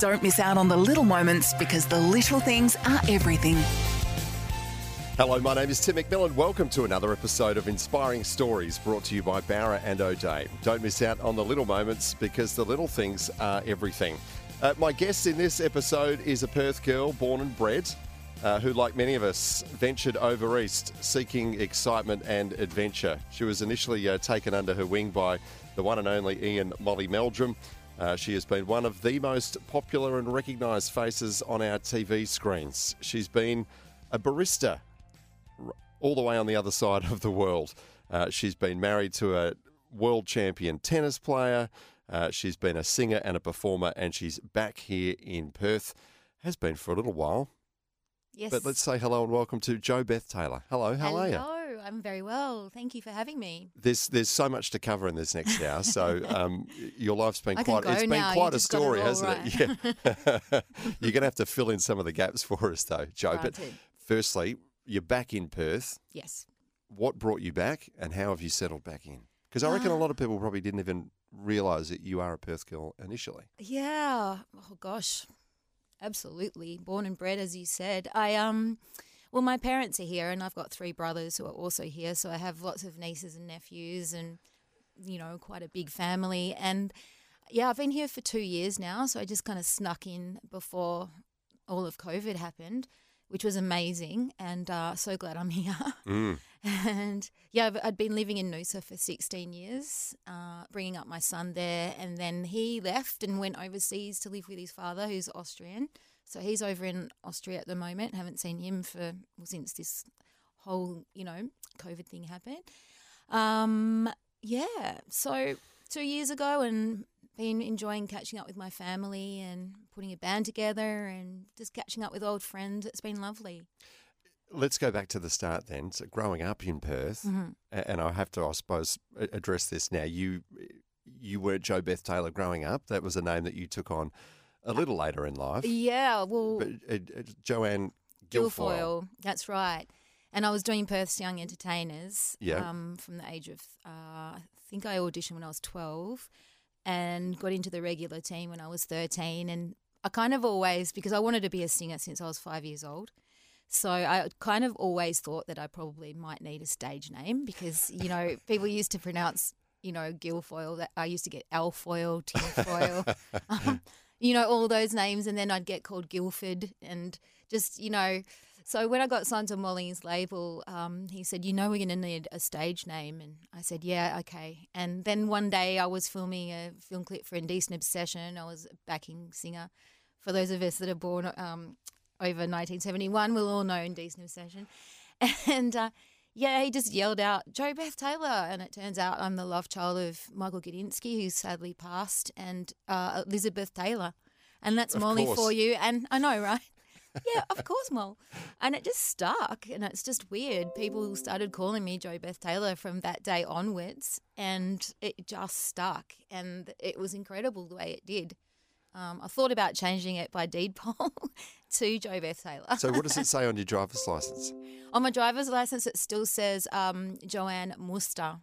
Don't miss out on the little moments because the little things are everything. Hello, my name is Tim McMillan. Welcome to another episode of Inspiring Stories brought to you by Bowra and O'Dea. Don't miss out on the little moments because the little things are everything. Uh, my guest in this episode is a Perth girl born and bred uh, who, like many of us, ventured over east seeking excitement and adventure. She was initially uh, taken under her wing by the one and only Ian Molly Meldrum. Uh, she has been one of the most popular and recognised faces on our TV screens. She's been a barista all the way on the other side of the world. Uh, she's been married to a world champion tennis player. Uh, she's been a singer and a performer, and she's back here in Perth. Has been for a little while. Yes. But let's say hello and welcome to Jo Beth Taylor. Hello, how are you? I'm very well. Thank you for having me. There's there's so much to cover in this next hour. So um, your life's been I quite it's been now. You quite a got it story, hasn't it? Yeah. You're gonna have to fill in some of the gaps for us though, Joe. But firstly, you're back in Perth. Yes. What brought you back and how have you settled back in? Because I reckon a lot of people probably didn't even realise that you are a Perth girl initially. Yeah. Oh gosh. Absolutely. Born and bred, as you said. I um. Well, my parents are here, and I've got three brothers who are also here. So I have lots of nieces and nephews, and you know, quite a big family. And yeah, I've been here for two years now. So I just kind of snuck in before all of COVID happened, which was amazing. And uh, so glad I'm here. And yeah, I've, I'd been living in Noosa for 16 years, uh, bringing up my son there. And then he left and went overseas to live with his father, who's Austrian. So he's over in Austria at the moment. Haven't seen him for well, since this whole, you know, COVID thing happened. Um, yeah. So two years ago, and been enjoying catching up with my family and putting a band together and just catching up with old friends. It's been lovely. Let's go back to the start then. So growing up in Perth, Mm-hmm. and I have to, I suppose, address this now. You you weren't Jo Beth Taylor growing up. That was a name that you took on a little later in life. Yeah, well, But uh, uh, Joanne Guilfoyle. Guilfoyle. That's right. And I was doing Perth's Young Entertainers Yeah. um, from the age of, uh, I think I auditioned when I was 12 and got into the regular team when I was 13. And I kind of always, because I wanted to be a singer since I was five years old. So I kind of always thought that I probably might need a stage name because, you know, people used to pronounce, you know, Guilfoyle. That I used to get Alfoyle, Tinfoil, um, you know, all those names. And then I'd get called Guilford and just, you know, so when I got signed to Molly's label, um, he said, "You know, we're going to need a stage name," and I said, "Yeah, okay." And then one day I was filming a film clip for Indecent Obsession. I was a backing singer. For those of us that are born um, over 1971, we'll all know Indecent Obsession. And uh, yeah, he just yelled out, "Jo Beth Taylor," and it turns out I'm the love child of Michael Gudinski, who's sadly passed, and uh, Elizabeth Taylor, and that's Of Molly course. for you. And I know, right? yeah, of course, Mol. And it just stuck, and it's just weird. People started calling me Jo Beth Taylor from that day onwards, and it just stuck, and it was incredible the way it did. Um, I thought about changing it by deed poll to Jo Beth Taylor. So what does it say on your driver's license? On my driver's license, it still says um, Joanne Muster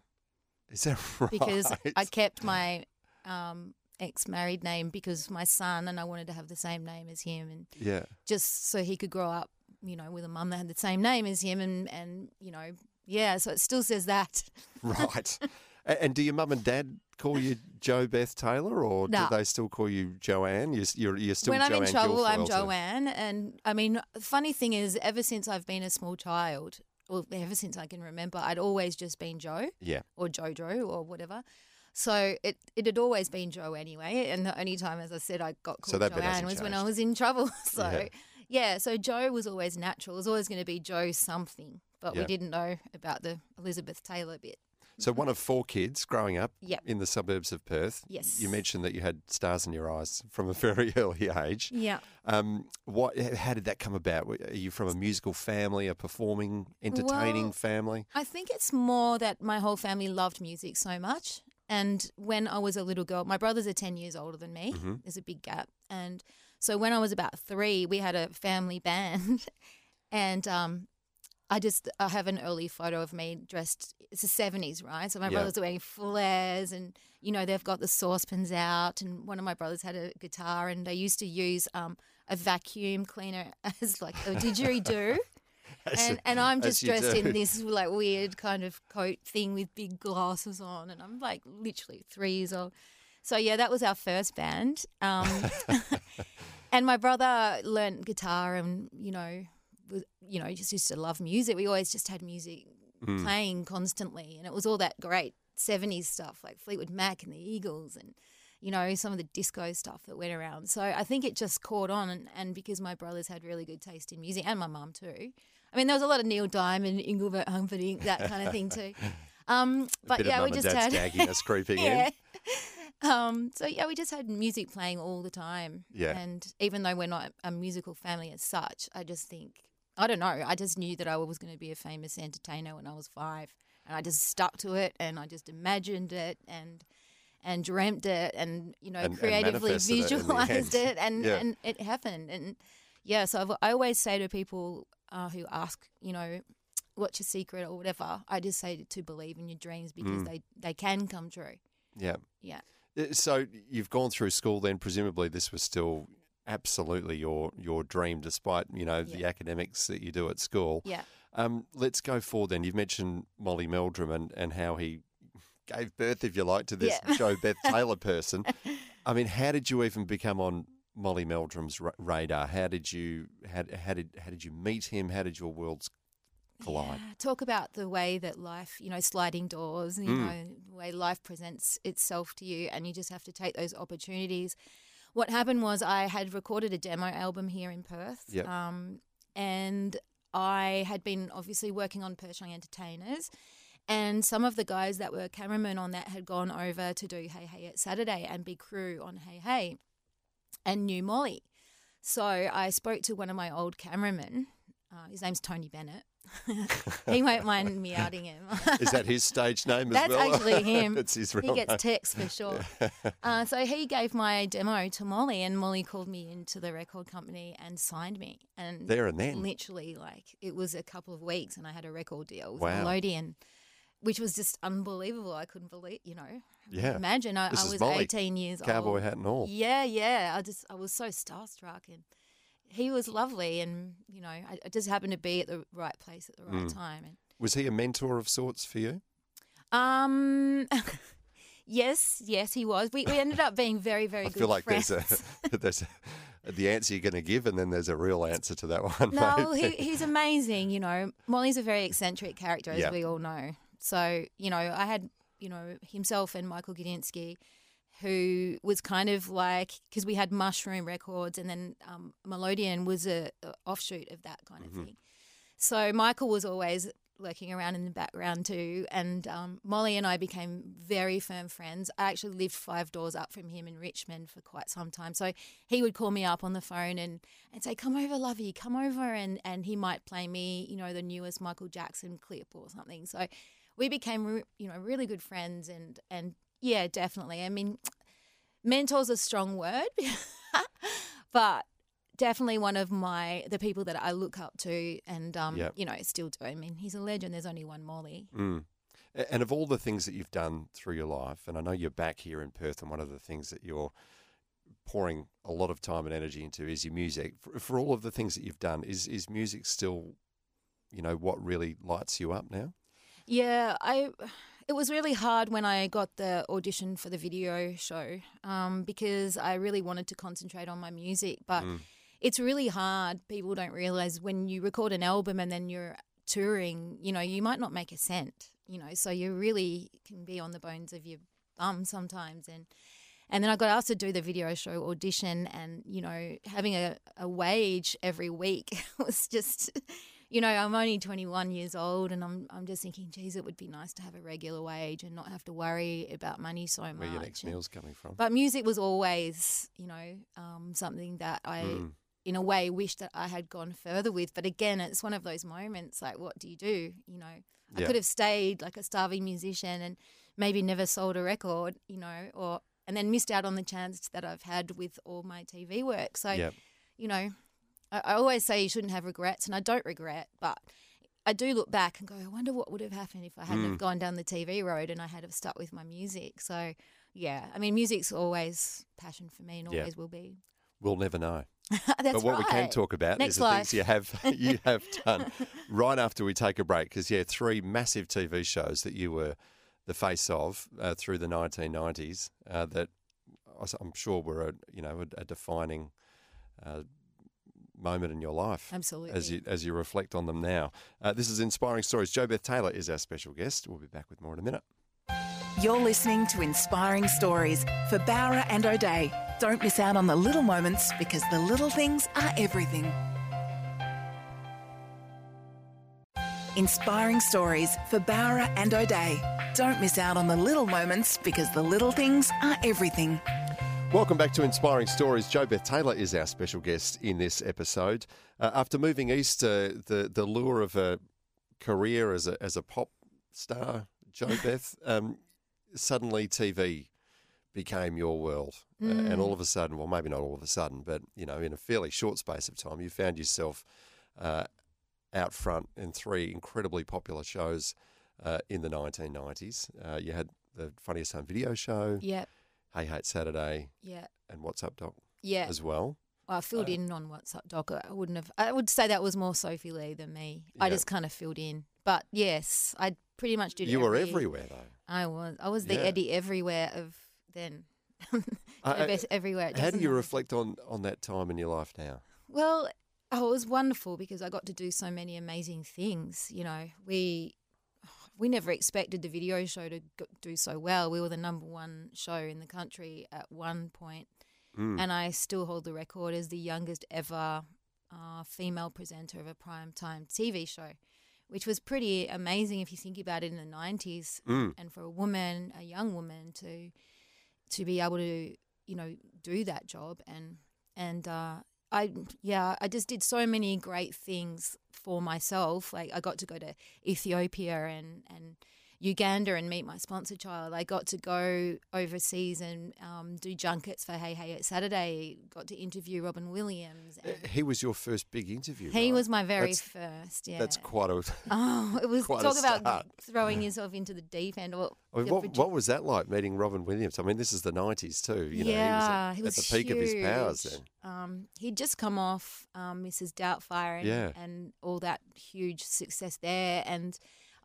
Is that right? because I kept my um, ex-married name because my son and I wanted to have the same name as him, and yeah. just so he could grow up, you know, with a mum that had the same name as him, and and you know, yeah. So it still says that. Right. And do your mum and dad call you Jo Beth Taylor, or No. do they still call you Joanne? You're, you're, you're still when I'm in Joanne trouble, I'm Guilfoyle, so- Joanne, and I mean, the funny thing is, ever since I've been a small child, well, ever since I can remember, I'd always just been Joe Yeah. or Jojo or whatever. So it it had always been Joe anyway, and the only time, as I said, I got So called that Joanne was when I was in trouble. So Yeah. yeah. so Joe was always natural. It was always going to be Joe something, but Yeah. we didn't know about the Elizabeth Taylor bit. So one of four kids growing up Yep. in the suburbs of Perth. Yes. You mentioned that you had stars in your eyes from a very early age. Yeah. Um, what? How did that come about? Are you from a musical family, a performing, entertaining Well, family? I think it's more that my whole family loved music so much. And when I was a little girl, my brothers are 10 years older than me. Mm-hmm. There's a big gap. And so when I was about three, we had a family band. and um, I just I have an early photo of me dressed, it's the 70s, right? So my Yeah. brothers are wearing flares and, you know, they've got the saucepans out. And one of my brothers had a guitar and they used to use um, a vacuum cleaner as like a didgeridoo and, and I'm just dressed do. in this like weird kind of coat thing with big glasses on, and I'm like literally three years old. So yeah, that was our first band. Um, and my brother learned guitar, and you know, you know, just used to love music. We always just had music Mm. playing constantly, and it was all that great '70s stuff like Fleetwood Mac and the Eagles, and you know some of the disco stuff that went around. So I think it just caught on, and, and because my brothers had really good taste in music, and my mum too. I mean, there was a lot of Neil Diamond, Engelbert Humperdinck, that kind of thing too. Um, but yeah, we just had creeping yeah. in. Um, so yeah, we just had music playing all the time. Yeah. And even though we're not a musical family as such, I just think I don't know. I just knew that I was going to be a famous entertainer when I was five, and I just stuck to it, and I just imagined it, and and dreamt it, and you know, And- and creatively it the visualized end. it, and Yeah. and it happened. And yeah, so I've, I always say to people uh, who ask, you know. What's your secret or whatever? I just say to believe in your dreams because Mm. they, they can come true. Yeah. Yeah. Uh, So you've gone through school. Then presumably this was still absolutely your your dream, despite you know the academics that you do at school. Yeah. Um, let's go forward then. You've mentioned Molly Meldrum and, and how he gave birth, if you like, to this Yeah. Jo Beth Taylor person. I mean, how did you even become on Molly Meldrum's ra- radar? How did you how, how did how did you meet him? How did your worlds collide? Yeah, talk about the way that life, you know, sliding doors, you Mm. know, the way life presents itself to you, and you just have to take those opportunities. What happened was I had recorded a demo album here in Perth, Yep. um, and I had been obviously working on Perth Young Entertainers. And some of the guys that were cameramen on that had gone over to do Hey Hey It's Saturday and be crew on Hey Hey and knew Molly. So I spoke to one of my old cameramen. Uh, his name's Tony Bennett. he won't mind me outing him. Is that his stage name as That's well? actually him. it's his he gets name. texts for sure. uh, so he gave my demo to Molly, and Molly called me into the record company and signed me. And There and then. literally, like it was a couple of weeks, and I had a record deal with Wow. Melodian, which was just unbelievable. I couldn't believe, you know. Yeah. Imagine I, I was Molly, 18 years Cowboy old. Cowboy hat and all. Yeah, yeah. I just I was so starstruck and he was lovely and you know, I, I just happened to be at the right place at the right Mm. time and Was he a mentor of sorts for you? um yes, yes he was. We we ended up being very very I good feel like friends. there's a there's a, the answer you're going to give, and then there's a real answer to that one. No, he, he's amazing. You know, Molly's a very eccentric character, as Yeah. we all know. So, you know, I had, you know, himself and Michael Gudinski, who was kind of like, because we had Mushroom Records and then um, Melodian was a, a offshoot of that kind of Mm-hmm. thing. So Michael was always lurking around in the background too. And um, Molly and I became very firm friends. I actually lived five doors up from him in Richmond for quite some time. So he would call me up on the phone and, and say, Come over, lovey, come over. And, and he might play me, you know, the newest Michael Jackson clip or something. So we became, you know, really good friends. And, and yeah, definitely. I mean, mentor's a strong word, but definitely one of my the people that I look up to and um Yep. you know still do. I mean, he's a legend. There's only one Molly. Mm. And of all the things that you've done through your life, and I know you're back here in Perth, and one of the things that you're pouring a lot of time and energy into is your music. For, for all of the things that you've done, is is music still, you know, what really lights you up now? Yeah, I. It was really hard when I got the audition for the video show um, because I really wanted to concentrate on my music. But Mm. it's really hard. People don't realize when you record an album and then you're touring, you know, you might not make a cent, you know, so you really can be on the bones of your bum sometimes. And and then I got asked to do the video show audition, and you know, having a, a wage every week was just, you know, I'm only 21 years old, and I'm I'm just thinking, geez, it would be nice to have a regular wage and not have to worry about money so much. Where your next And- meal's coming from? but music was always, you know, um, something that I, Mm. in a way, wish that I had gone further with. But again, it's one of those moments like, what do you do? You know, I Yeah. could have stayed like a starving musician and maybe never sold a record, you know, or and then missed out on the chance that I've had with all my TV work. So, Yep. you know, I, I always say you shouldn't have regrets, and I don't regret, but. I do look back and go, I wonder what would have happened if I hadn't Mm. have gone down the TV road and I had have stuck with my music. So, yeah, I mean, music's always passion for me and Yeah. always will be. We'll never know. That's but what we can talk about Next is the life. things you have you have done right after we take a break. Because yeah, three massive TV shows that you were the face of uh, through the 1990s uh, that I'm sure were a you know a, a defining uh, moment in your life. Absolutely. As you as you reflect on them now, uh, this is inspiring stories. Jo Beth Taylor is our special guest. We'll be back with more in a minute. You're listening to Inspiring Stories for Bowra and O'Dea. Don't miss out on the little moments because the little things are everything. Inspiring Stories for Bowra and O'Dea. Don't miss out on the little moments because the little things are everything. Welcome back to Inspiring Stories. Jo Beth Taylor is our special guest in this episode. Uh, after moving east, uh, the the lure of a career as a as a pop star, Jo Beth, um, suddenly TV became your world, uh, and all of a sudden, well, maybe not all of a sudden, but you know, in a fairly short space of time, you found yourself uh, out front in three incredibly popular shows uh, in the 1990s. Uh, you had the Funniest Home Video Show. Yeah, Hey Hate Saturday yeah, and What's Up Doc yeah. as well. Well, I filled Uh, in on what's up, Doc. I wouldn't have. I would say that was more Sophie Lee than me. I just kind of filled in. But yes, I pretty much did. You were everywhere though. I was. I was the Yeah. Eddie everywhere of then. Uh, everywhere. How do you reflect on, on that time in your life now? Well, oh, it was wonderful because I got to do so many amazing things. You know, we we never expected the video show to go, do so well. We were the number one show in the country at one point, Mm. and I still hold the record as the youngest ever uh, female presenter of a prime time TV show, which was pretty amazing if you think about it in the nineties, Mm. and for a woman, a young woman, to to be able to you know do that job and and uh, I yeah I just did so many great things for myself. Like I got to go to Ethiopia and and Uganda and meet my sponsor child. I got to go overseas and um, do junkets for Hey Hey It's Saturday. Got to interview Robin Williams. And He was your first big interview. he right? was my very That's, first. Yeah, that's quite a. Oh, it was quite a talk about throwing yourself into the deep end. Well, I mean, what, produ- what was that like meeting Robin Williams? I mean, this is the '90s too. You know, yeah, he was, at, at the peak of his powers then. Um, he'd just come off um, Mrs. Doubtfire and, Yeah. and all that huge success there. And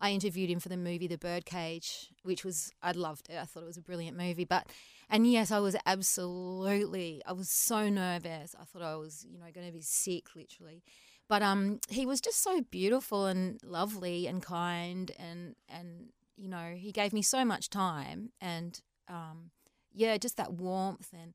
I interviewed him for the movie The Birdcage, which was I loved it. I thought it was a brilliant movie. But and yes, I was absolutely. I was so nervous. I thought I was, you know, going to be sick, literally. But um, he was just so beautiful and lovely and kind and and you know he gave me so much time and um, yeah, just that warmth and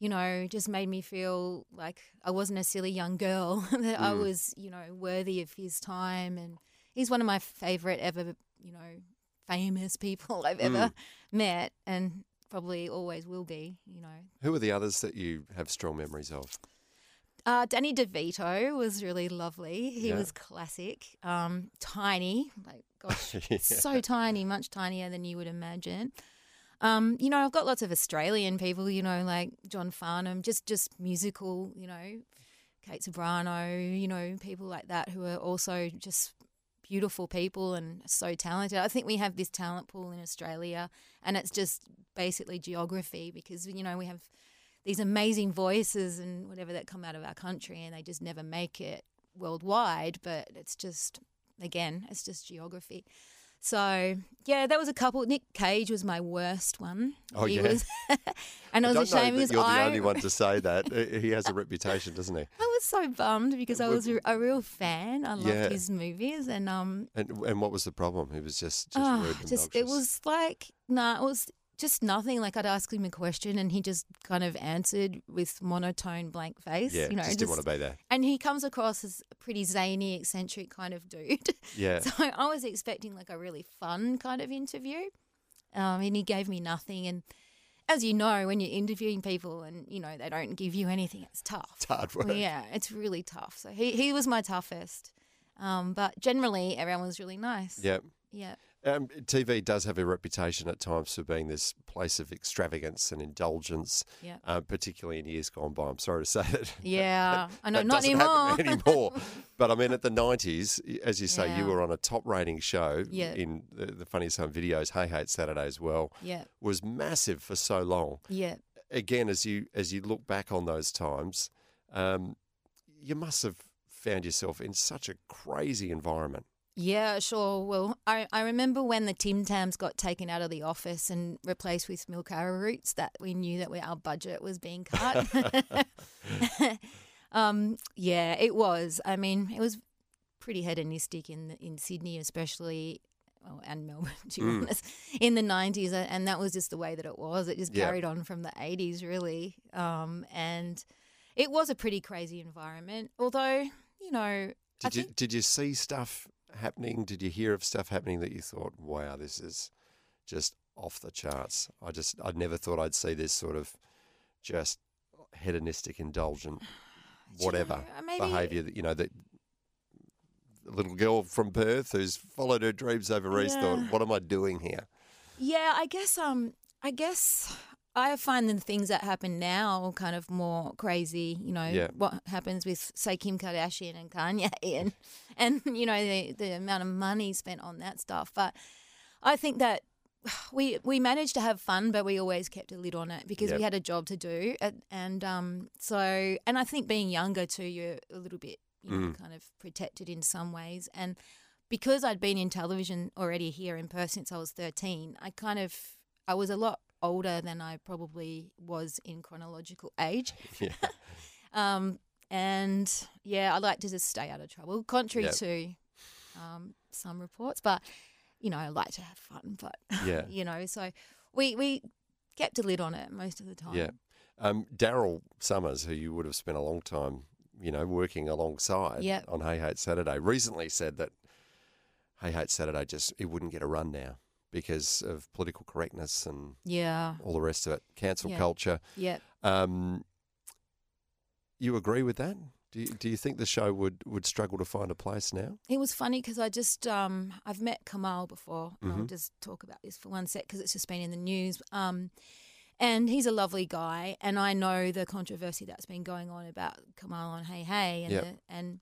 you know, just made me feel like I wasn't a silly young girl, that I Mm. was, you know, worthy of his time. And he's one of my favorite ever, you know, famous people I've ever Mm. met and probably always will be, you know. Who are the others that you have strong memories of? Uh, Danny DeVito was really lovely. He Yeah. was classic. Um, tiny, like gosh, Yeah. so tiny, much tinier than you would imagine. Um, you know, I've got lots of Australian people. You know, like John Farnham, just just musical. You know, Kate Ceberano. You know, people like that who are also just beautiful people and so talented. I think we have this talent pool in Australia, and it's just basically geography because you know we have these amazing voices and whatever that come out of our country, and they just never make it worldwide. But it's just again, it's just geography. So yeah, there was a couple. Nick Cage was my worst one. Oh, he yeah? was, and it I was don't a shame because you're the only one to say that. Uh, he has a reputation, doesn't he? I was so bummed because I was a, real fan. I loved Yeah. his movies, and um, And and what was the problem? He was just just rude and just it was like nah, it was just nothing. Like I'd ask him a question, and he just kind of answered with monotone, blank face. yeah, you know, just didn't want to be there. and he comes across as a pretty zany, eccentric kind of dude. Yeah. So I was expecting like a really fun kind of interview, um, and he gave me nothing. And as you know, when you're interviewing people and you know they don't give you anything, it's tough. It's hard work. Yeah, it's really tough. So he he was my toughest, um, but generally everyone was really nice. Yeah. yeah, Um, TV does have a reputation at times for being this place of extravagance and indulgence, yeah, uh, particularly in years gone by. I'm sorry to say that. yeah. I know, that not anymore. anymore. but I mean, at the 90s, as you say, you were on a top rating show Yeah. in the, the Funniest Home videos, Hey Hate Saturday as well, yeah, was massive for so long. yeah. Again, as you as you look back on those times, um, you must have found yourself in such a crazy environment. Yeah, sure. Well, I, I remember when the Tim Tams got taken out of the office and replaced with milk arrowroots that we knew that we, our budget was being cut. um, yeah, it was. I mean, it was pretty hedonistic in in Sydney, especially. Well, and Melbourne, to be honest, in the '90s, and that was just the way that it was. It just Yeah. carried on from the '80s, really, um, and it was a pretty crazy environment. Although, you know, I Did you did you see stuff happening? Did you hear of stuff happening that you thought, "Wow, this is just off the charts"? I just I never thought I'd see this sort of just hedonistic, indulgent, Do you whatever know, maybe- behaviour that you know that the little girl from Perth who's followed her dreams over East thought, "What am I doing here?" Yeah, I guess um I guess I find the things that happen now kind of more crazy, you know, Yeah. what happens with say Kim Kardashian and Kanye and and you know the the amount of money spent on that stuff. But I think that we we managed to have fun, but we always kept a lid on it because Yep. we had a job to do, and, and um so and I think being younger too, you're a little bit you know Mm. kind of protected in some ways, and because I'd been in television already here in Perth since I was thirteen, I kind of I was a lot older than I probably was in chronological age. Yeah. Um, and yeah, I like to just stay out of trouble, contrary Yep. to um, some reports. But you know, I like to have fun. But Yeah. you know, so we we kept a lid on it most of the time. Yeah. Um, Daryl Somers, who you would have spent a long time, you know, working alongside Yep. on Hey Hate Saturday, recently said that Hey Hate Saturday just it wouldn't get a run now because of political correctness and yeah, all the rest of it, cancel Yeah. culture. yeah. Um, you agree with that? Do you, do you think the show would, would struggle to find a place now? It was funny because I just um, I've met Kamahl before. I'll Mhm. just talk about this for one sec because it's just been in the news. Um, and he's a lovely guy, and I know the controversy that's been going on about Kamahl on Hey Hey, and Yep. the, and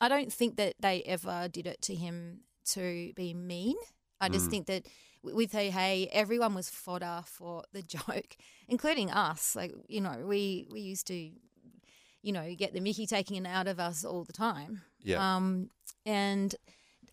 I don't think that they ever did it to him to be mean. I just Mm. think that with Hey Hey, everyone was fodder for the joke, including us. Like you know, we we used to, you know, get the Mickey taken it out of us all the time. Yeah. Um, and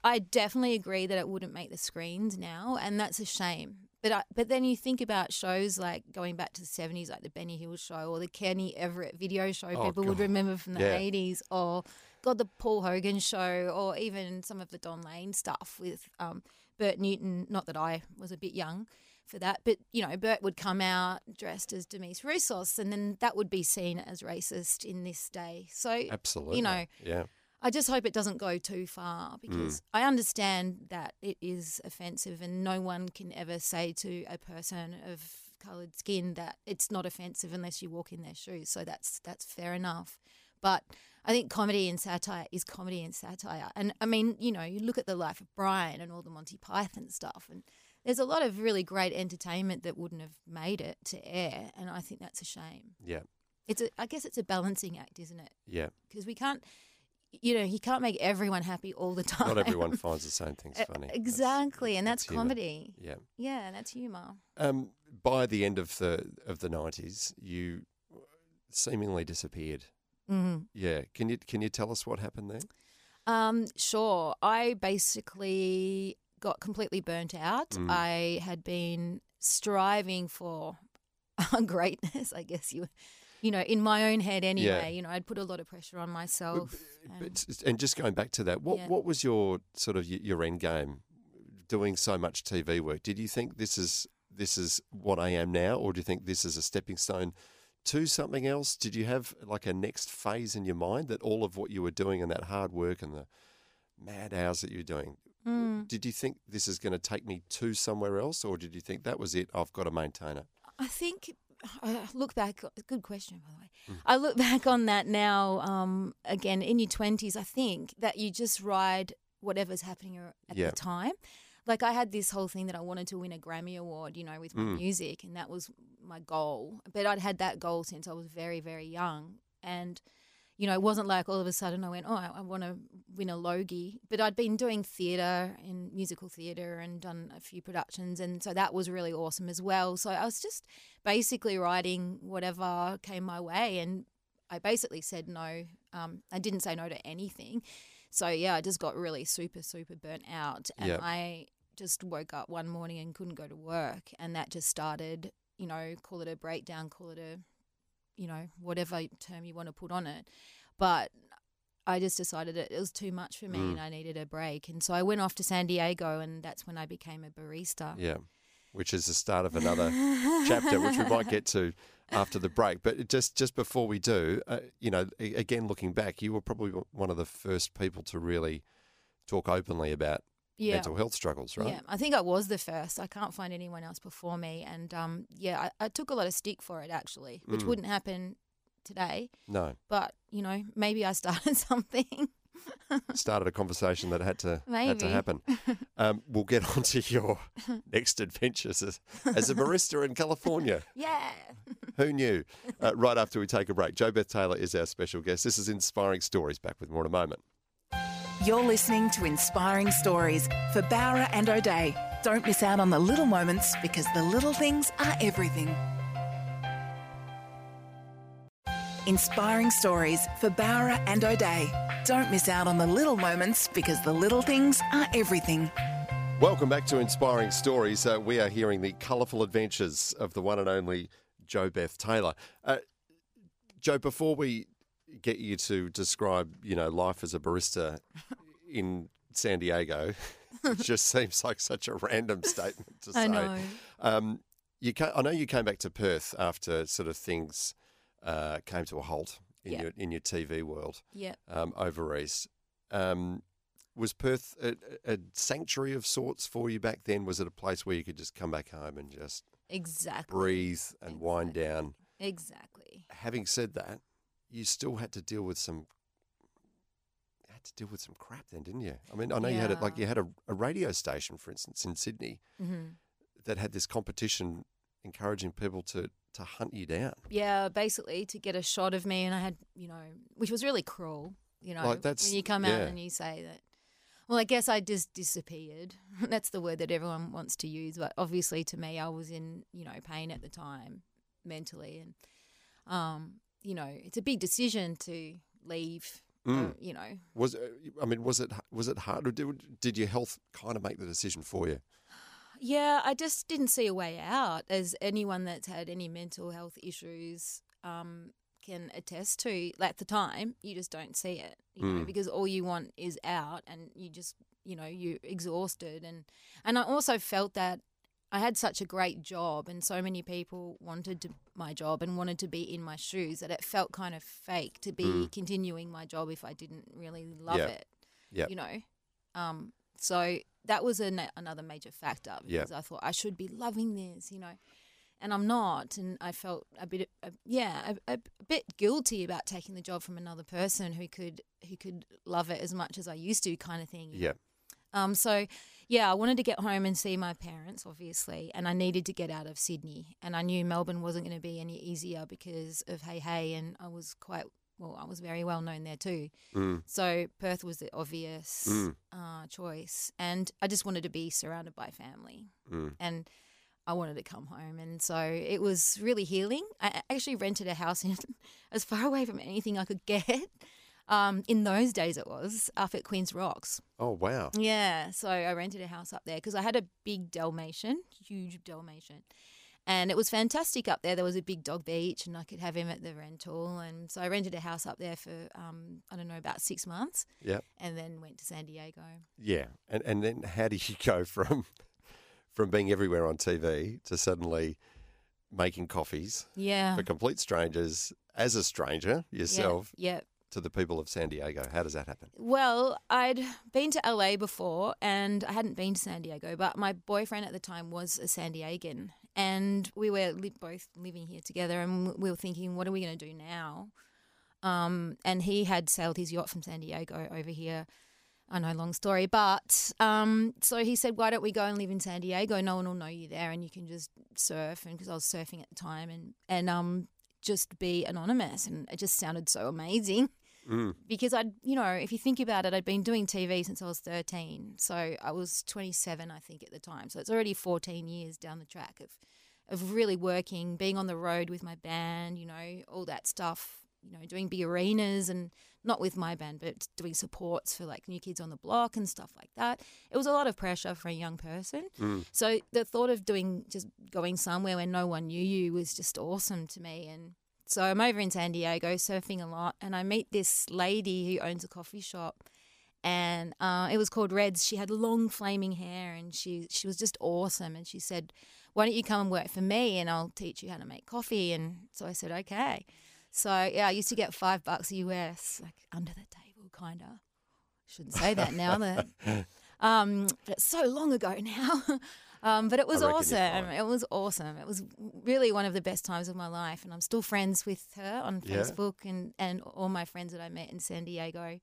I definitely agree that it wouldn't make the screens now, and that's a shame. But I, but then you think about shows like going back to the seventies, like the Benny Hill show or the Kenny Everett video show. Oh, people would remember from the Yeah. eighties, or God, the Paul Hogan show, or even some of the Don Lane stuff with um, Bert Newton. Not that I was a bit young for that, but you know, Bert would come out dressed as Demis Roussos, and then that would be seen as racist in this day. So Absolutely. You know, yeah. I just hope it doesn't go too far mm. because I understand that it is offensive, and no one can ever say to a person of coloured skin that it's not offensive unless you walk in their shoes. So that's that's fair enough. But I think comedy and satire is comedy and satire, and I mean, you know, you look at the life of Brian and all the Monty Python stuff, and there's a lot of really great entertainment that wouldn't have made it to air, and I think that's a shame. Yeah. It's a, I guess it's a balancing act, isn't it? Yeah. because we can't you know he can't make everyone happy all the time Not everyone finds the same things funny. That's- exactly and that's, humour. comedy Yeah. yeah and that's humor Um, by the end of the of the nineties, you seemingly disappeared. Mm-hmm. Yeah. Can you can you tell us what happened there? um sure i basically got completely burnt out. Mm. I had been striving for greatness, I guess you, you know, in my own head anyway. You know, I'd put a lot of pressure on myself. and- But, and just going back to that, what Yeah. what was your sort of your end game? Doing so much TV work, did you think this is this is what I am now, or do you think this is a stepping stone to something else? Did you have like a next phase in your mind that all of what you were doing and that hard work and the mad hours that you're doing, Mm. did you think this is going to take me to somewhere else, or did you think that was it? I've got to maintain it. I think I look back. Good question, by the way. Hmm. I look back on that now. Um, again, in your twenties, I think that you just ride whatever's happening at Yeah. the time. Like I had this whole thing that I wanted to win a Grammy award, you know, with my Mm. music, and that was my goal. But I'd had that goal since I was very, very young, and you know, it wasn't like all of a sudden I went, oh, I, I want to win a Logie. But I'd been doing theatre and musical theatre and done a few productions. And so that was really awesome as well. So I was just basically writing whatever came my way. And I basically said no. Um, I didn't say no to anything. So yeah, I just got really super, super burnt out. And Yep. I just woke up one morning and couldn't go to work. And that just started, you know, call it a breakdown, call it a you know, whatever term you want to put on it. But I just decided it, it was too much for me Mm. and I needed a break. And so I went off to San Diego and that's when I became a barista. Yeah, which is the start of another chapter, which we might get to after the break. But just just before we do, uh, you know, again looking back, you were probably one of the first people to really talk openly about Yeah. mental health struggles, right? Yeah, I think I was the first. I can't find anyone else before me. And um, yeah, I, I took a lot of stick for it actually, which Mm. wouldn't happen today. No, But, you know, maybe I started something. started a conversation that had to had to happen. Um, we'll get on to your next adventures as, as a barista in California. yeah. Who knew? Uh, right after we take a break, Jo Beth Taylor is our special guest. This is Inspiring Stories. Back with more in a moment. You're listening to Inspiring Stories for Bowra and O'Dea. Don't miss out on the little moments because the little things are everything. Inspiring Stories for Bowra and O'Dea. Don't miss out on the little moments because the little things are everything. Welcome back to Inspiring Stories. Uh, we are hearing the colourful adventures of the one and only Jo Beth Taylor. Uh, Joe, before we get you to describe, you know, life as a barista in San Diego, it just seems like such a random statement to say. I know. Um, you ca I know you came back to Perth after sort of things uh, came to a halt in Yeah. your in your TV world Yeah. um, over east. Um, was Perth a, a sanctuary of sorts for you back then? Was it a place where you could just come back home and just Exactly. breathe and wind down? Exactly. Having said that, you still had to deal with some had to deal with some crap then, didn't you? I mean, I know you had it like you had a, a radio station, for instance, in Sydney hmm that had this competition encouraging people to to hunt you down. Yeah, basically to get a shot of me, and I had, you know, which was really cruel. You know, Like, that's- when you come out yeah. and you say that. Well, I guess I just disappeared. That's the word that everyone wants to use, but obviously to me, I was in, you know, pain at the time, mentally, and, um, you know, it's a big decision to leave. uh, Mm. you know, Was it, I mean, was it was it hard? Or did, did your health kind of make the decision for you? Yeah, I just didn't see a way out. As anyone that's had any mental health issues um, can attest to, at the time, you just don't see it, you know, Mm. because all you want is out, and you just, you know, you're exhausted, and and I also felt that I had such a great job, and so many people wanted to, my job and wanted to be in my shoes that it felt kind of fake to be Mm. continuing my job if I didn't really love Yeah. it Yeah. you know. Um, so that was an, another major factor because I thought I should be loving this, you know, and I'm not, and I felt a bit, a, yeah, a, a, bit guilty about taking the job from another person who could who could love it as much as I used to, kind of thing. Yeah. Um, so, yeah, I wanted to get home and see my parents, obviously, and I needed to get out of Sydney. And I knew Melbourne wasn't going to be any easier because of Hey Hey, and I was quite well, I was very well known there too. Mm. So Perth was the obvious Mm. uh, choice, and I just wanted to be surrounded by family, Mm. and I wanted to come home, and so it was really healing. I actually rented a house in as far away from anything I could get. Um, in those days, it was up at Quinns Rocks. Oh wow. Yeah, so I rented a house up there because I had a big Dalmatian, huge Dalmatian, and it was fantastic up there. There was a big dog beach, and I could have him at the rental, and so I rented a house up there for um, I don't know about six months, Yep. and then went to San Diego. Yeah. And and then how do you go from from being everywhere on TV to suddenly making coffees Yeah, for complete strangers as a stranger yourself Yeah, yeah. To the people of San Diego? How does that happen? Well, I'd been to LA before and I hadn't been to San Diego, but my boyfriend at the time was a San Diegan. And we were li- both living here together and we were thinking, what are we going to do now? Um, and he had sailed his yacht from San Diego over here. I know, long story. But um, so he said, why don't we go and live in San Diego? No one will know you there and you can just surf. And because I was surfing at the time and, and um, just be anonymous. And it just sounded so amazing Mm. because I'd, you know, if you think about it, I'd been doing TV since I was 13. So I was 27, I think, at the time. So it's already 14 years down the track of, of really working, being on the road with my band, you know, all that stuff, you know, doing big arenas and not with my band, but doing supports for like New Kids on the Block and stuff like that. It was a lot of pressure for a young person. Mm. So the thought of doing just going somewhere where no one knew you was just awesome to me. And so I'm over in San Diego surfing a lot, and I meet this lady who owns a coffee shop, and uh, it was called Reds. She had long flaming hair, and she she was just awesome. And she said, "Why don't you come and work for me, and I'll teach you how to make coffee?" And so I said, "Okay." So yeah, I used to get five bucks a US, like under the table, kind of. Shouldn't say that now. That um, but it's so long ago now. um, but it was awesome. It was awesome. It was really one of the best times of my life, and I'm still friends with her on Yeah. Facebook and and all my friends that I met in San Diego.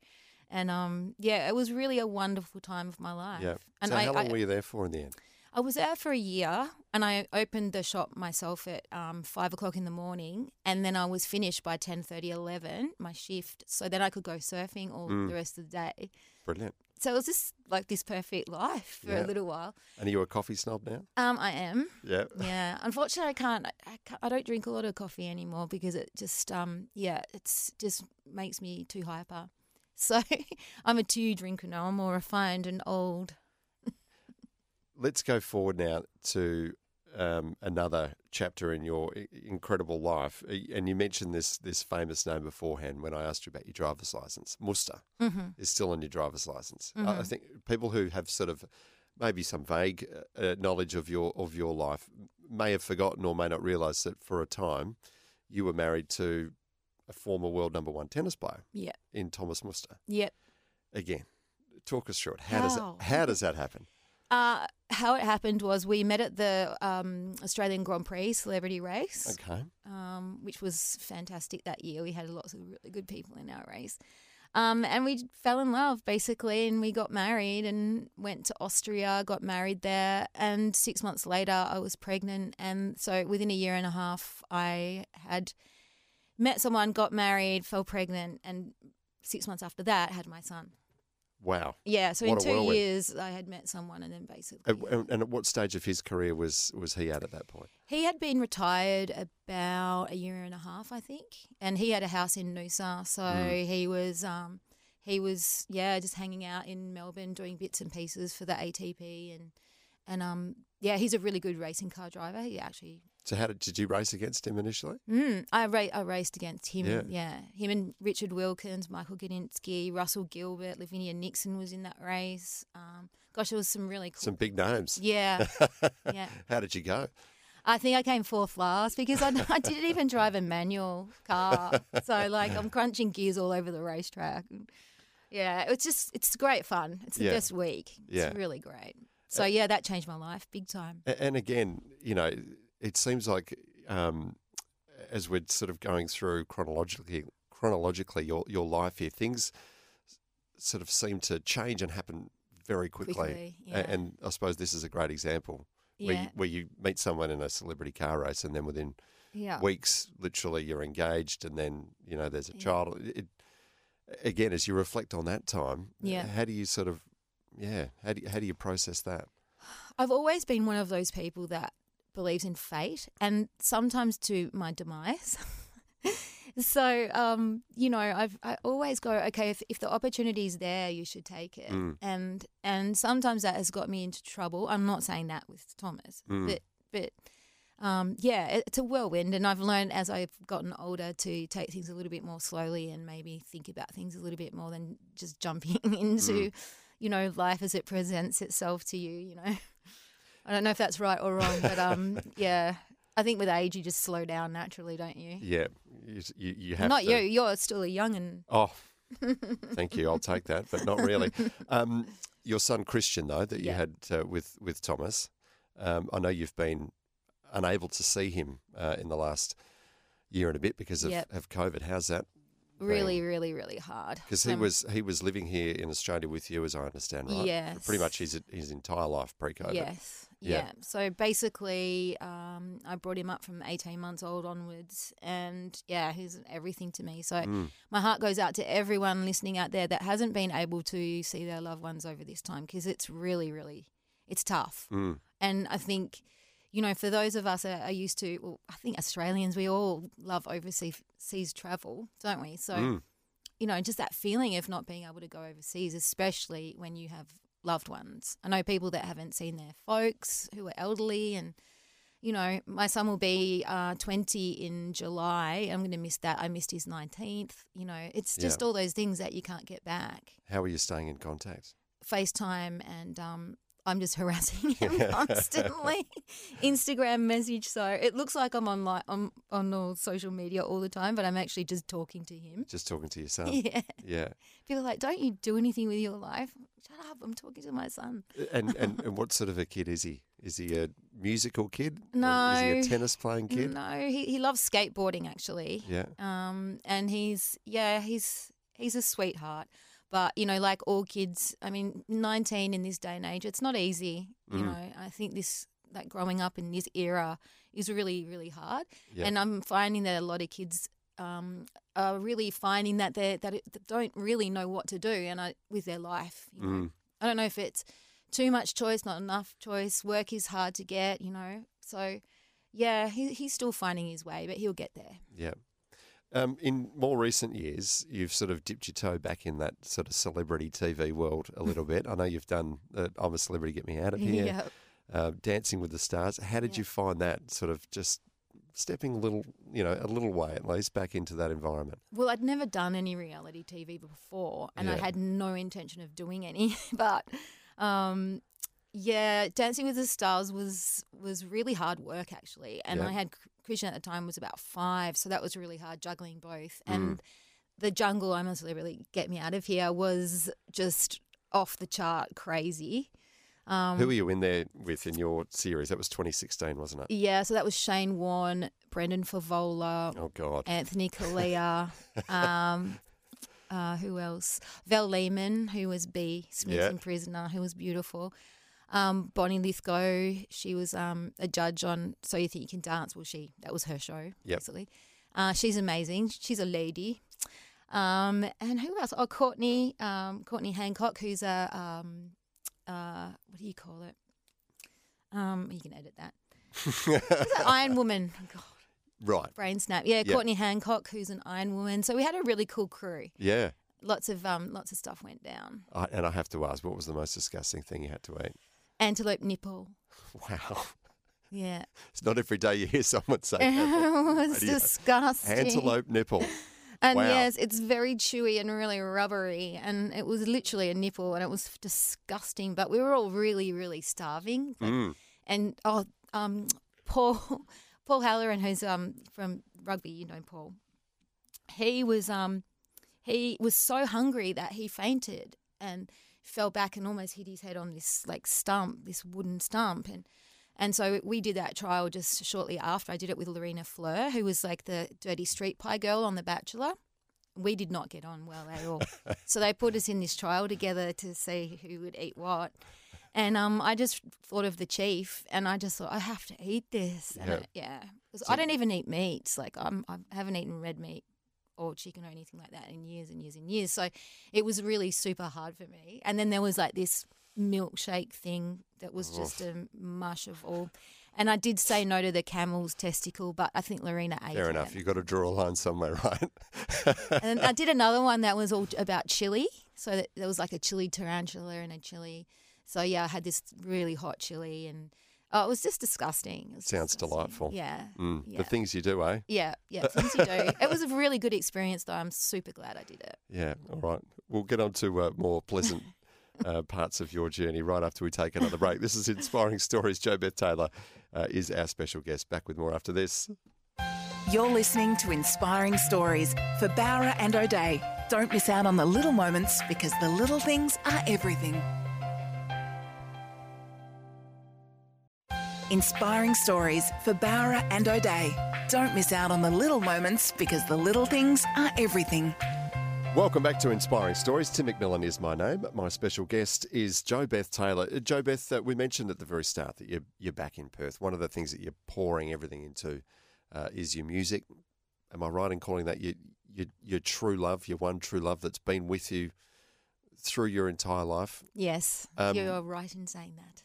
And um, yeah, it was really a wonderful time of my life. Yeah. And so I, how long I, were you there for in the end? I was there for a year and I opened the shop myself at um, five o'clock in the morning and then I was finished by 10, 11, my shift. So then I could go surfing all Mm. the rest of the day. Brilliant. So it was just like this perfect life for Yeah. a little while. And are you a coffee snob now? Um, I am. Yeah. Yeah. Unfortunately, I can't, I can't. I don't drink a lot of coffee anymore because it just, um, yeah, it's just makes me too hyper. So I'm a two drinker now. I'm more refined and old. Let's go forward now to um, another chapter in your incredible life. Uh, And you mentioned this this famous name beforehand when I asked you about your driver's license. Muster Mm-hmm. is still on your driver's license. I I think people who have sort of maybe some vague uh, uh, knowledge of your of your life may have forgotten or may not realise that for a time you were married to a former world number one tennis player Yeah. in Thomas Muster. Yep. Again, talk us through it. How, does it, how does that happen? Uh, how it happened was we met at the um, Australian Grand Prix celebrity race, Okay. um, which was fantastic that year. We had lots of really good people in our race. Um, and we fell in love basically, and we got married and went to Austria, got married there. And six months later, I was pregnant. And so within a year and a half, I had met someone, got married, fell pregnant, and six months after that, had my son. Wow. Yeah, so What in two whirlwind. years, I had met someone, and then basically. And, and- and at what stage of his career was was he at at that point? He had been retired about a year and a half, I think, and he had a house in Noosa, so Mm. he was um, he was yeah just hanging out in Melbourne doing bits and pieces for the ATP and and um yeah he's a really good racing car driver. He actually So how did did you race against him initially? mm, I ra- I raced against him. Yeah. Yeah. him and Richard Wilkins, Michael Gudinski, Russell Gilbert, Lavinia Nixon was in that race. Um, gosh, there was some really cool. Some big names. yeah, yeah. How did you go? I think I came fourth last because I, I didn't even drive a manual car. So like I'm crunching gears all over the racetrack. Yeah, it's just it's great fun. It's the Yeah. best week. It's Yeah. really great. So yeah, that changed my life big time. And again, you know, it seems like um, as we're sort of going through chronologically, chronologically your your life here, things sort of seem to change and happen very quickly. Quickly, yeah. And I suppose this is a great example where Yeah, you, where you meet someone in a celebrity car race, and then within yeah. weeks, literally, you're engaged, and then you know there's a child. It, again, as you reflect on that time, Yeah. how do you sort of, yeah, how do you, how do you process that? I've always been one of those people that believes in fate, and sometimes to my demise. so um, you know, I've I always go, okay, if if the is there, you should take it. Mm. And and sometimes that has got me into trouble. I'm not saying that with Thomas, Mm. but but um, yeah, it- it's a whirlwind, and I've learned as I've gotten older to take things a little bit more slowly and maybe think about things a little bit more than just jumping into, Mm. you know, life as it presents itself to you. You know, I don't know if that's right or wrong, but um, yeah, I think with age you just slow down naturally, don't you? Yeah, you, you, you have Not to. you. You're still a young'un. Oh, thank you. I'll take that, but not really. Um, your son Christian, though, that you Yeah. had uh, with with Thomas, um, I know you've been unable to see him uh, in the last year and a bit because of, Yep. of COVID. How's that? Really, really, really hard. Because he Um, was he was living here in Australia with you, as I understand, right? Yes. Pretty much his his entire life pre-COVID. Yes. Yeah. Yeah. So basically, um, I brought him up from 18 months old onwards. And yeah, he's everything to me. So Mm. my heart goes out to everyone listening out there that hasn't been able to see their loved ones over this time because it's really, really, it's tough. Mm. And I think, you know, for those of us that are used to, well, I think Australians, we all love overseas seas travel, don't we? So, Mm. you know, just that feeling of not being able to go overseas, especially when you have loved ones. I know people that haven't seen their folks who are elderly and you know, my son will be uh, 20 in July. I'm going to miss that. I missed his 19th. You know, it's just Yeah. all those things that you can't get back. How are you staying in contact? FaceTime and um, I'm just harassing him constantly. Instagram message. So it looks like I'm on like I'm on all social media all the time, but I'm actually just talking to him. Just talking to your son. Yeah. Yeah. People are like, don't you do anything with your life? Shut up. I'm talking to my son. And, and and what sort of a kid is he? Is he a musical kid? No. Is he a tennis playing kid? No, he, he loves skateboarding actually. Yeah. Um, and he's yeah, he's he's a sweetheart. But you know, like all kids, I mean, nineteen in this day and age, it's not easy. You Mm. know, I think this like growing up in this era is really really hard. Yeah. And I'm finding that a lot of kids um, are really finding that they that, it, that don't really know what to do and I, with their life. You know, Mm. I don't know if it's too much choice, not enough choice. Work is hard to get. You know, so yeah, he, he's still finding his way, but he'll get there. Yeah. Um, in more recent years, you've sort of dipped your toe back in that sort of celebrity TV world a little bit. I know you've done uh, I'm a Celebrity, Get Me Out of Here, Yeah. uh, Dancing with the Stars. How did Yeah. you find that sort of just stepping a little, you know, a little way at least back into that environment? Well, I'd never done any reality TV before, and I had no intention of doing any. but um, yeah, Dancing with the Stars was was really hard work actually, and Yeah. I had Christian at the time was about five, so that was really hard juggling both. Mm. And the jungle, I'm a celebrity, get me out of here, was just off the chart crazy. Um, Who were you in there with in your series? That was 2016, wasn't it? yeah, so that was Shane Warne, Brendan Fevola, Oh God. Anthony Callea, um, uh, who else? Val Lehman, who was Bea Smith Yeah. in Prisoner, who was beautiful. Um, Bonnie Lythgoe, she was um, a judge on So You Think You Can Dance. Well, she that was her show, Yep. basically. Uh, she's amazing. She's a lady. Um, and who else? Oh, Courtney, um, Courtney Hancock, who's a um, uh, what do you call it? Um, you can edit that. Iron Woman? God, Right. brain snap. Yeah, Yep. Courtney Hancock, who's an Iron Woman. So we had a really cool crew. Yeah. Lots of um, lots of stuff went down. I, and I have to ask, what was the most disgusting thing you had to eat? Antelope nipple. Wow. Yeah, It's not every day you hear someone say it that. was Radio. disgusting. Antelope nipple. And Wow. yes, it's very chewy and really rubbery, and it was literally a nipple, and it was disgusting. But we were all really, really starving. Mm. And oh, um, Paul, Paul Harragon, who's um from rugby, you know Paul. He was um, he was so hungry that he fainted and fell back and almost hit his head on this like stump, this wooden stump, and and so we did that trial just shortly after. I did it with Laurina Fleure, who was like the dirty street pie girl on The Bachelor. We did not get on well at all. so they put us in this trial together to see who would eat what. And um, I just thought of the chief, and I just thought I have to eat this. And Yeah. it- yeah, 'Cause I don't even eat meats. Like I'm, I haven't eaten red meat or chicken or anything like that in years and years and years. So it was really super hard for me. And then there was like this milkshake thing that was just a mush of all. And I did say no to the camel's testicle, but I think Laurina ate Fair enough. You've got to draw a line somewhere, right? and I did another one that was all about chili. So that there was like a chili tarantula and a chili. So yeah, I had this really hot chili, and oh, it was just disgusting. Was Sounds disgusting. delightful. Yeah, Mm, yeah, The things you do, eh? yeah, yeah. Things you do. It was a really good experience, though. I'm super glad I did it. Yeah, all right. We'll get on to uh, more pleasant uh, parts of your journey right after we take another break. This is Inspiring Stories. Jo Beth Taylor uh, is our special guest. Back with more after this. You're listening to Inspiring Stories for Bowra and O'Dea. Don't miss out on the little moments because the little things are everything. Inspiring Stories for Bowra and O'Dea. Don't miss out on the little moments because the little things are everything. Welcome back to Inspiring Stories. Tim McMillan is my name. My special guest is Jo Beth Taylor. Uh, Jo Beth, uh, we mentioned at the very start that you're, you're back in Perth. One of the things that you're pouring everything into uh, is your music. Am I right in calling that your, your, your true love, your one true love that's been with you through your entire life? Yes, Um, you're right in saying that.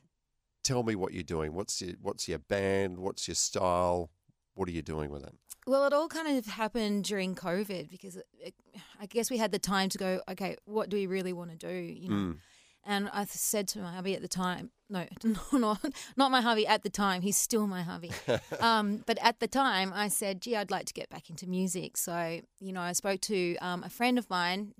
Tell me what you're doing. What's your, what's your band? What's your style? What are you doing with it? Well, it all kind of happened during COVID because it, it, I guess we had the time to go, okay, what do we really want to do? You know? Mm. And I said to my hubby at the time, no, no, not, not my hubby at the time. He's still my hubby. um, but at the time, I said, gee, I'd like to get back into music. So, you know, I spoke to um, a friend of mine,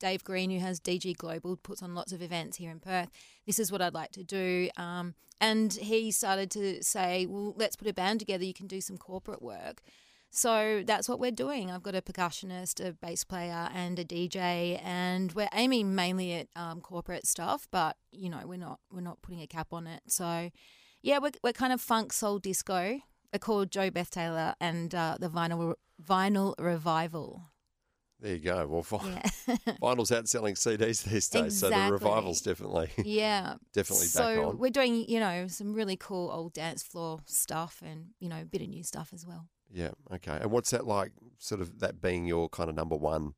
Dave Green, who has DG Global, puts on lots of events here in Perth. This is what I'd like to do. Um, and he started to say, well, let's put a band together. You can do some corporate work. So that's what we're doing. I've got a percussionist, a bass player, and a DJ, and we're aiming mainly at um, corporate stuff. But you know, we're not we're not putting a cap on it. So yeah, we're we're kind of funk soul disco. We're called Jo Beth Taylor and uh, the Vinyl Vinyl Revival. There you go. Well, vi- Yeah, vinyl's outselling CDs these days, so the revival's definitely yeah. definitely so back on. we're doing you know some really cool old dance floor stuff and you know a bit of new stuff as well. Yeah. Okay. And what's that like? Sort of that being your kind of number one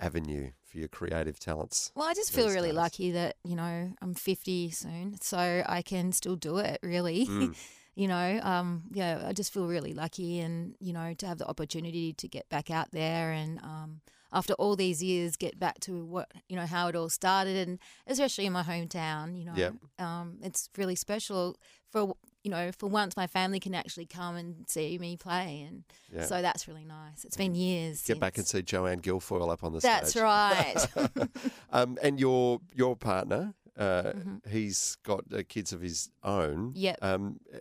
avenue for your creative talents. Well, I just feel really days. lucky that, you know, I'm 50 soon, so I can still do it, really. Mm. you know, um, yeah, I just feel really lucky and, you know, to have the opportunity to get back out there and, um, after all these years, get back to what, you know, how it all started and especially in my hometown, you know, Yep. um, it's really special for, you know, for once my family can actually come and see me play. And Yeah. so that's really nice. It's been years. Get back and see Joanne Guilfoyle up on the That's stage. That's right. Um, and your your partner, uh, Mhm. he's got uh, kids of his own. Yep. Um, uh,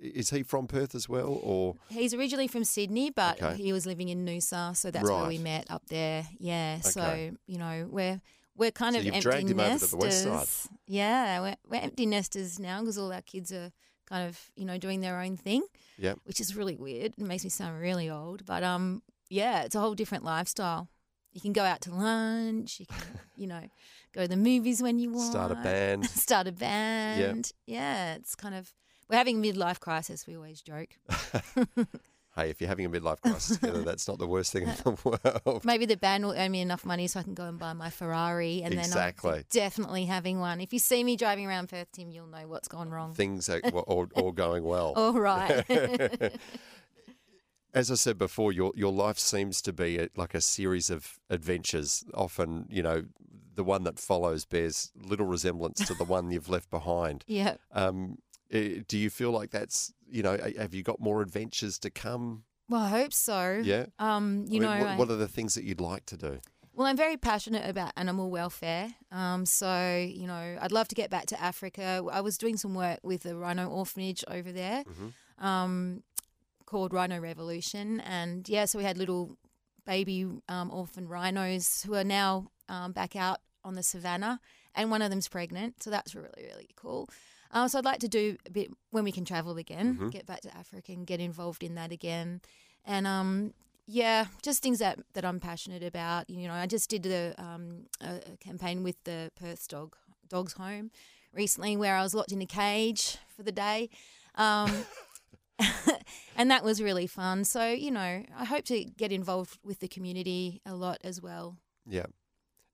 is he from Perth as well, or He's originally from Sydney, but Okay. he was living in Noosa, so that's where we met up there. Yeah, Okay. so you know we're we're kind So of empty dragged him over nesters. to the west side. Yeah, we're, we're empty nesters now because all our kids are kind of you know doing their own thing, yeah? which is really weird. It makes me sound really old, but um, yeah, it's a whole different lifestyle. You can go out to lunch. You can you know go to the movies when you want. Start a band. Start a band. Yeah, it's kind of we're having a midlife crisis. We always joke. Hey, if you're having a midlife crisis together, that's not the worst thing in the world. Maybe the band will earn me enough money so I can go and buy my Ferrari, and then I'll Exactly. definitely having one. If you see me driving around Perth, Tim, you'll know what's gone wrong. Things are all, all going well. All right. As I said before, your your life seems to be a, like a series of adventures. Often, you know, the one that follows bears little resemblance to the one you've left behind. yeah. Um, do you feel like that's you know? eh, Have you got more adventures to come? Well, I hope so. Yeah. Um, you I mean, know, what, I- what are the things that you'd like to do? Well, I'm very passionate about animal welfare. Um, so, you know, I'd love to get back to Africa. I was doing some work with the rhino orphanage over there um, called Rhino Revolution. And yeah, so we had little baby um, orphan rhinos who are now um, back out on the savannah, and one of them's pregnant. So that's really, really cool. Uh, so I'd like to do a bit when we can travel again, get back to Africa and get involved in that again. And um, yeah, just things that, that I'm passionate about. You know, I just did the um, a, a campaign with the Perth Dog Dogs Home recently, where I was locked in a cage for the day, um, and that was really fun. So you know, I hope to get involved with the community a lot as well. Yeah,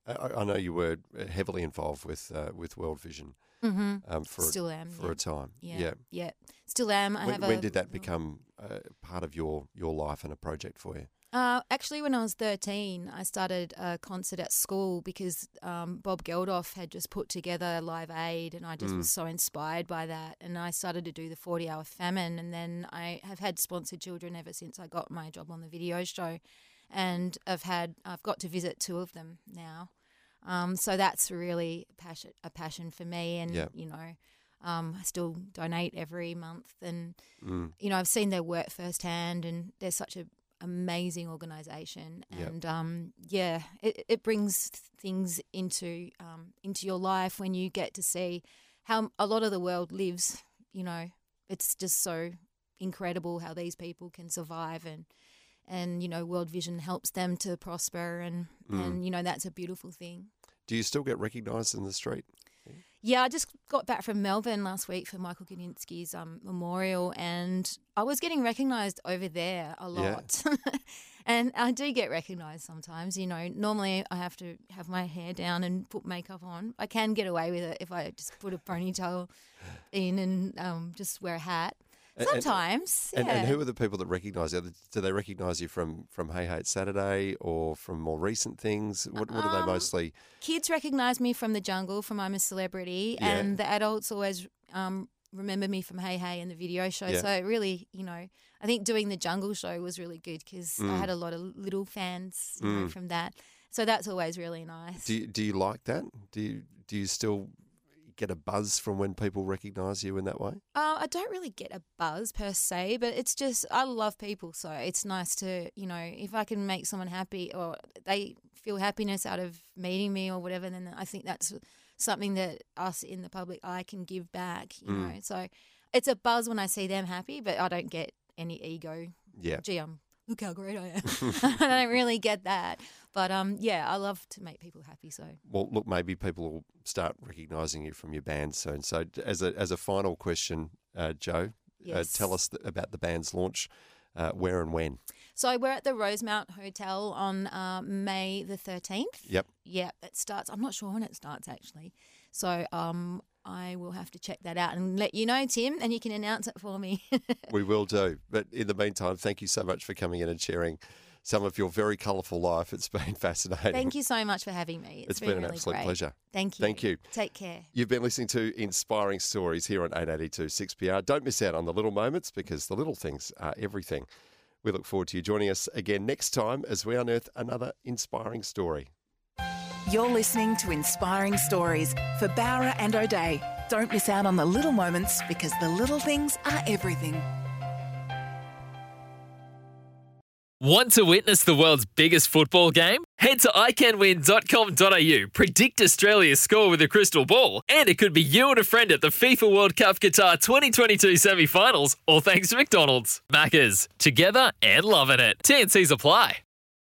I, I know you were heavily involved with uh, with World Vision Mm-hmm. um, for Still am, for yeah. a time. Yeah. Yeah. Still am. I When, have when a, did that become uh, part of your your life and a project for you? Uh, actually, when I was 13, I started a concert at school because um, Bob Geldof had just put together Live Aid, and I just Mm. was so inspired by that. And I started to do the 40 hour famine, and then I have had sponsored children ever since I got my job on the video show. And I've had, I've got to visit two of them now. Um, so that's really passion, a passion for me. And, Yeah. you know, um, I still donate every month. And, Mm. you know, I've seen their work firsthand, and they're such an amazing organization Yep. and um, yeah it, it brings things into um, into your life when you get to see how a lot of the world lives you know it's just so incredible how these people can survive and and you know world vision helps them to prosper and Mm. and you know that's a beautiful thing Do you still get recognised in the street? yeah, I just got back from Melbourne last week for Michael Gudinski's um, memorial, and I was getting recognised over there a Yeah. lot. and I do get recognised sometimes. You know, normally I have to have my hair down and put makeup on. I can get away with it if I just put a ponytail in and um, just wear a hat. And- and- Sometimes, And, yeah. and who are the people that recognise you? Do they recognise you from from Hey Hey It's Saturday or from more recent things? What what are they Um, mostly? kids recognize me from the jungle from I'm a Celebrity, Yeah. and the adults always um, remember me from Hey Hey and the video show. Yeah. So it really, you know, I think doing the jungle show was really good because Mm. I had a lot of little fans you know, Mm. from that. So that's always really nice. Do you, do you like that? Do you do you still get a buzz from when people recognise you in that way? Uh, I don't really get a buzz per se, but it's just I love people, so it's nice to you know if I can make someone happy or they feel happiness out of meeting me or whatever, then I think that's something that us in the public eye can give back. You Mm. know, so it's a buzz when I see them happy, but I don't get any ego. Yeah. Gee, I'm look how great I am. I don't really get that, but um, yeah, I love to make people happy. So Well, look, maybe people will start recognising you from your band soon. So, as a as a final question, uh, Jo, Yes. uh, tell us th- about the band's launch, uh, where and when. So we're at the Rosemount Hotel on uh, May the 13th. Yep. Yeah, it starts. I'm not sure when it starts actually. So um, I will have to check that out and let you know, Tim, and you can announce it for me. We will do. But in the meantime, thank you so much for coming in and sharing some of your very colourful life. It's been fascinating. Thank you so much for having me. it's been, been an really absolute great. pleasure. Thank you. Thank you. Take care. You've been listening to Inspiring Stories here on 882 6PR. Don't miss out on the little moments because the little things are everything. We look forward to you joining us again next time as we unearth another inspiring story. You're listening to Inspiring Stories for Bowra and O'Dea. Don't miss out on the little moments because the little things are everything. Want to witness the world's biggest football game? Head to iCanWin.com.au, predict Australia's score with a crystal ball, and it could be you and a friend at the FIFA World Cup Qatar 2022 semi finals, all thanks to McDonald's. Maccas, together and loving it. TNCs apply.